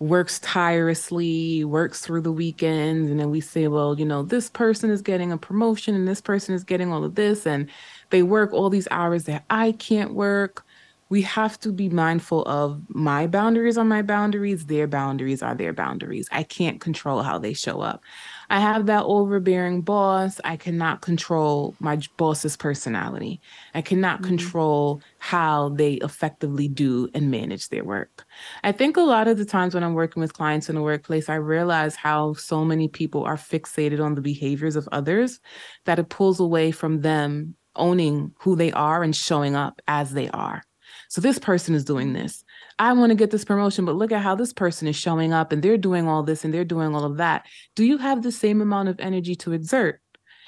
works tirelessly, works through the weekends, and then we say, well, you know, this person is getting a promotion and this person is getting all of this, and they work all these hours that I can't work. We have to be mindful of my boundaries are my boundaries, their boundaries are their boundaries. I can't control how they show up. I have that overbearing boss. I cannot control my boss's personality. I cannot mm-hmm. control how they effectively do and manage their work. I think a lot of the times when I'm working with clients in the workplace, I realize how so many people are fixated on the behaviors of others that it pulls away from them owning who they are and showing up as they are. So this person is doing this. I want to get this promotion, but look at how this person is showing up and they're doing all this and they're doing all of that. Do you have the same amount of energy to exert?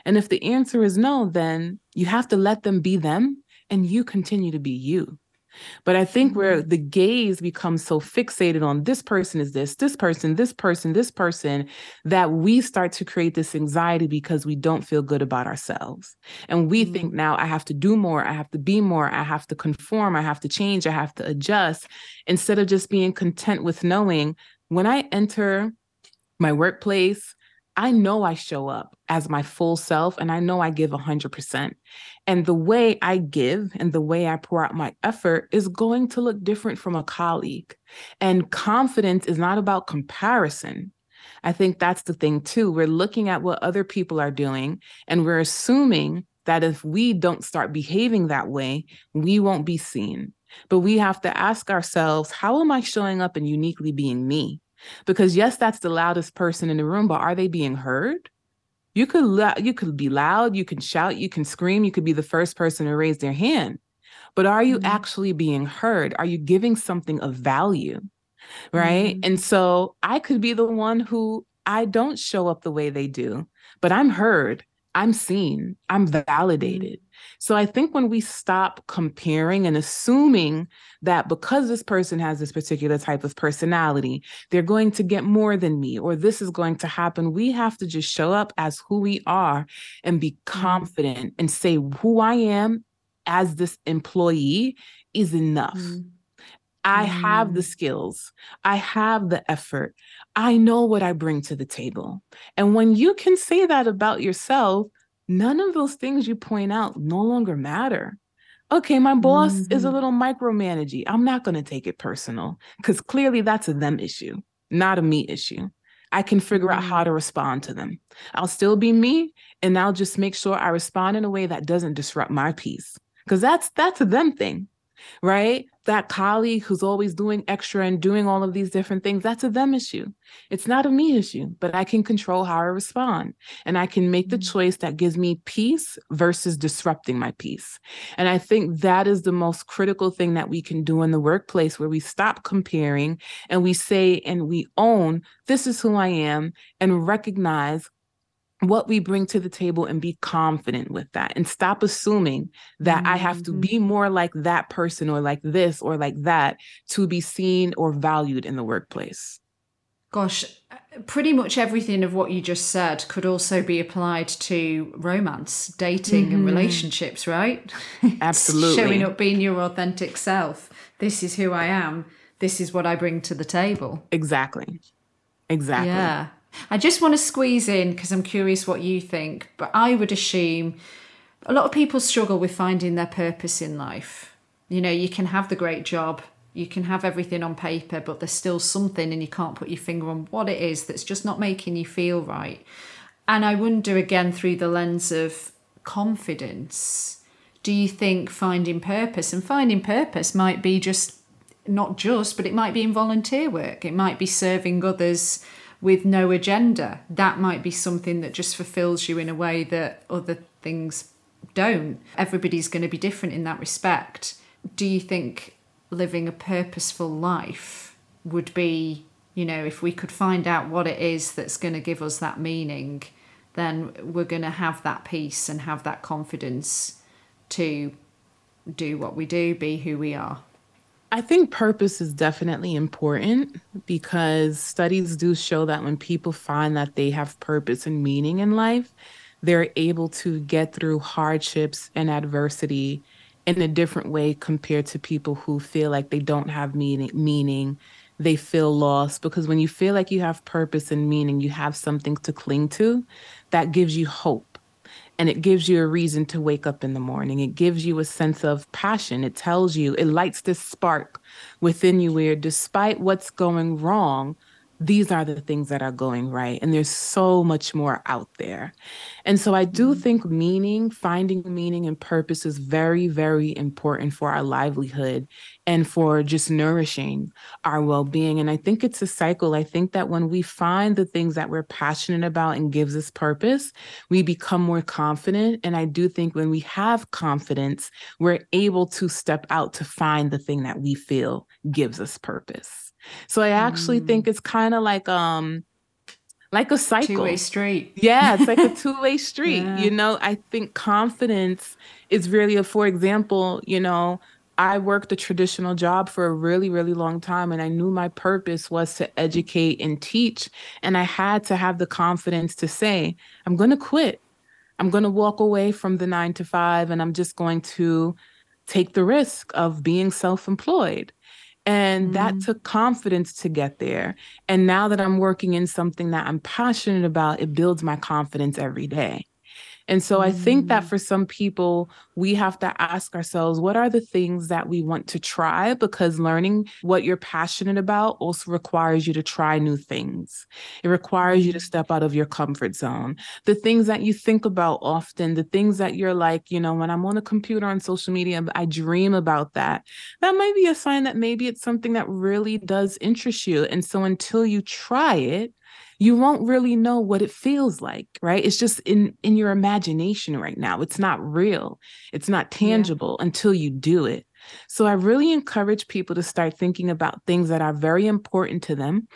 And if the answer is no, then you have to let them be them and you continue to be you. But I think where mm-hmm. the gaze becomes so fixated on this person is this, this person, this person, this person, that we start to create this anxiety because we don't feel good about ourselves. And we mm-hmm. think now I have to do more, I have to be more, I have to conform, I have to change, I have to adjust, instead of just being content with knowing when I enter my workplace, I know I show up as my full self and I know I give 100%. And the way I give and the way I pour out my effort is going to look different from a colleague. And confidence is not about comparison. I think that's the thing too. We're looking at what other people are doing and we're assuming that if we don't start behaving that way, we won't be seen. But we have to ask ourselves, how am I showing up and uniquely being me? Because yes, that's the loudest person in the room, but are they being heard? You could you could be loud, you can shout, you can scream, you could be the first person to raise their hand. But are you mm-hmm. actually being heard? Are you giving something of value? Right? Mm-hmm. And so I could be the one who I don't show up the way they do, but I'm heard, I'm seen, I'm mm-hmm. validated. So I think when we stop comparing and assuming that because this person has this particular type of personality, they're going to get more than me or this is going to happen, we have to just show up as who we are and be mm-hmm. confident and say who I am as this employee is enough. Mm. I have the mm. skills. I have the effort. I know what I bring to the table. And when you can say that about yourself, none of those things you point out no longer matter. Okay, my boss mm-hmm. is a mm-hmm. little micromanaging. I'm not going to take it personal because clearly that's a them issue, not a me issue. I can figure mm-hmm. out how mm. to respond to them. I'll still be me and I'll just make sure I respond in a way that doesn't disrupt my peace because that's that's a them thing right? That colleague who's always doing extra and doing all of these different things, that's a them issue. It's not a me issue, but I can control how I respond. And I can make the mm-hmm. choice that gives me peace versus disrupting my peace. And I think that is the most critical thing that we can do in the workplace where we stop comparing and we say and we own this is who I am and recognize what we bring to the table and be confident with that and stop assuming that mm-hmm. I have to mm-hmm. be more like that person or like this or like that to be seen or valued in the workplace. Gosh, pretty much everything of what you just said could also be applied to romance, dating, mm-hmm. and relationships, right? Absolutely. Showing up being your authentic self. This is who I am. This is what I bring to the table. Exactly. Exactly. Yeah. I just want to squeeze in because I'm curious what you think, but I would assume a lot of people struggle with finding their purpose in life. You know, you can have the great job, you can have everything on paper, but there's still something and you can't put your finger on what it is that's just not making you feel right. And I wonder again through the lens of confidence, do you think finding purpose and finding purpose might be just not just, but it might be in volunteer work, it might be serving others with no agenda. That might be something that just fulfills you in a way that other things don't. Everybody's going to be different in that respect. Do you think living a purposeful life would be, you know, if we could find out what it is that's going to give us that meaning, then we're going to have that peace and have that confidence to do what we do, be who we are. I think purpose is definitely important because studies do show that when people find that they have purpose and meaning in life, they're able to get through hardships and adversity in a different way compared to people who feel like they don't have meaning meaning. They feel lost because when you feel like you have purpose and meaning you have something to cling to that gives you hope and it gives you a reason to wake up in the morning. It gives you a sense of passion. It tells you it lights this spark within you where despite what's going wrong these are the things that are going right. And there's so much more out there. And so I do mm-hmm. think meaning, finding meaning and purpose is very, very important for our livelihood and for just nourishing our well being. And I think it's a cycle. I think that when we find the things that we're passionate about and gives us purpose, we become more confident. And I do think when we have confidence, we're able to step out to find the thing that we feel gives us purpose. So I actually mm. think it's kind of like um like a cycle. Two-way street. Yeah, it's like a two-way street. yeah. You know, I think confidence is really a for example, you know, I worked a traditional job for a really, really long time, and I knew my purpose was to educate and teach. And I had to have the confidence to say, I'm going to quit. I'm going to walk away from the nine to five, and I'm just going to take the risk of being self employed. And mm-hmm. that took confidence to get there. And now that I'm working in something that I'm passionate about, it builds my confidence every day. And so mm. I think that mm. for some people, we have to ask ourselves, what are the things that we want to try? Because learning what you're passionate about also requires you to try new things. It requires you to mm. step out of your comfort zone. The things that you think about often, the things that you're like, you know, when I'm on a computer on social media, I dream about that. That might be a sign that maybe it's something that really does interest you. And so until you try it, you won't really know what it feels like right? It's just in in your imagination right now. It's not real. It's not tangible yeah. until you do it. So i really encourage people to start thinking about things that are very important to them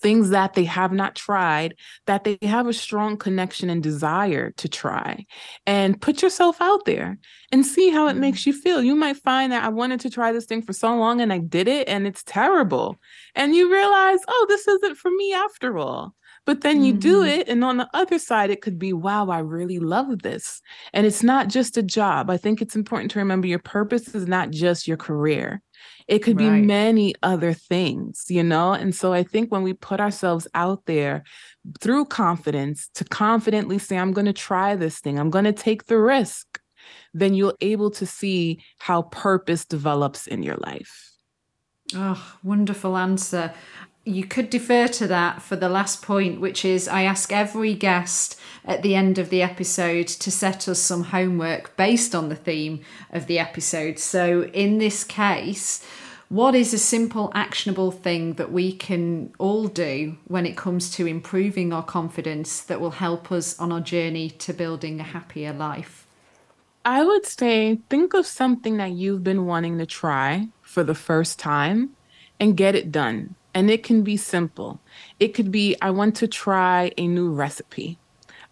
things that they have not tried, that they have a strong connection and desire to try. And put yourself out there and see how it mm-hmm. makes you feel. You might find that I wanted to try this thing for so long and I did it and it's terrible. And you realize, oh, this isn't for me after all. But then you mm-hmm. do it, and on the other side, it could be, wow, I really love this. And it's not just a job. I think it's important to remember your purpose is not just your career. It could right. be many other things, you know? And so I think when we put ourselves out there through confidence to confidently say, I'm going to try this thing, I'm going to take the risk, then you're able to see how purpose develops in your life. Oh, wonderful answer you could defer to that for the last point, which is I ask every guest at the end of the episode to set us some homework based on the theme of the episode. So, in this case, what is a simple, actionable thing that we can all do when it comes to improving our confidence that will help us on our journey to building a happier life? I would say think of something that you've been wanting to try for the first time and get it done and it can be simple. It could be I want to try a new recipe.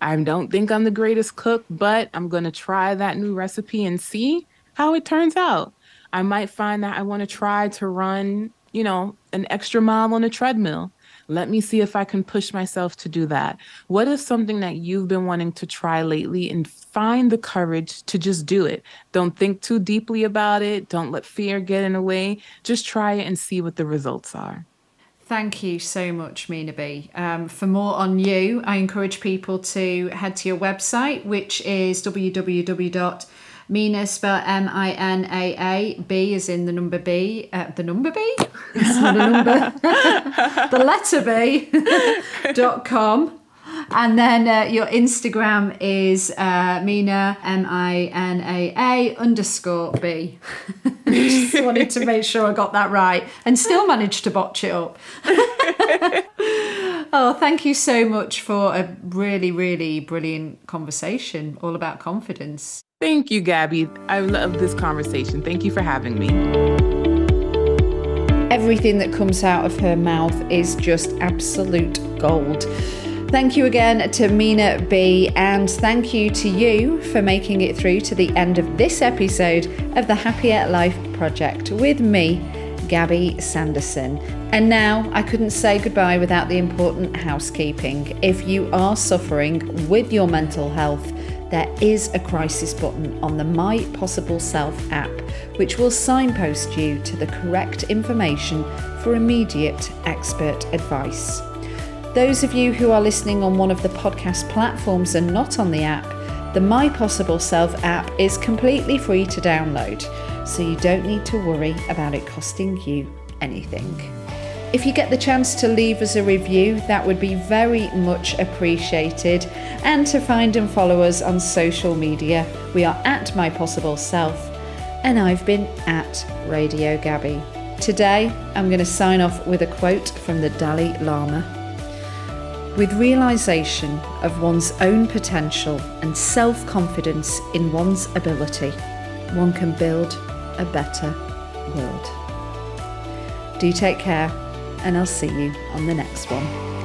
I don't think I'm the greatest cook, but I'm going to try that new recipe and see how it turns out. I might find that I want to try to run, you know, an extra mile on a treadmill. Let me see if I can push myself to do that. What is something that you've been wanting to try lately and find the courage to just do it? Don't think too deeply about it. Don't let fear get in the way. Just try it and see what the results are. Thank you so much, Minaa B. Um, for more on you, I encourage people to head to your website, which is www Minaa spelled M I N A A. B is in the number B. Uh, the number B? It's not a number. the letter B. dot com. And then uh, your Instagram is uh, Minaa M I N A A underscore B. Just wanted to make sure I got that right, and still managed to botch it up. oh, thank you so much for a really, really brilliant conversation all about confidence. Thank you, Gabby. I love this conversation. Thank you for having me. Everything that comes out of her mouth is just absolute gold. Thank you again to Minaa B, and thank you to you for making it through to the end of this episode of the Happier Life Project with me, Gabby Sanderson. And now I couldn't say goodbye without the important housekeeping. If you are suffering with your mental health, there is a crisis button on the My Possible Self app, which will signpost you to the correct information for immediate expert advice. Those of you who are listening on one of the podcast platforms and not on the app, the My Possible Self app is completely free to download, so you don't need to worry about it costing you anything. If you get the chance to leave us a review, that would be very much appreciated. And to find and follow us on social media, we are at My Possible Self, and I've been at Radio Gabby. Today, I'm going to sign off with a quote from the Dalai Lama. With realization of one's own potential and self confidence in one's ability, one can build a better world. Do take care and I'll see you on the next one.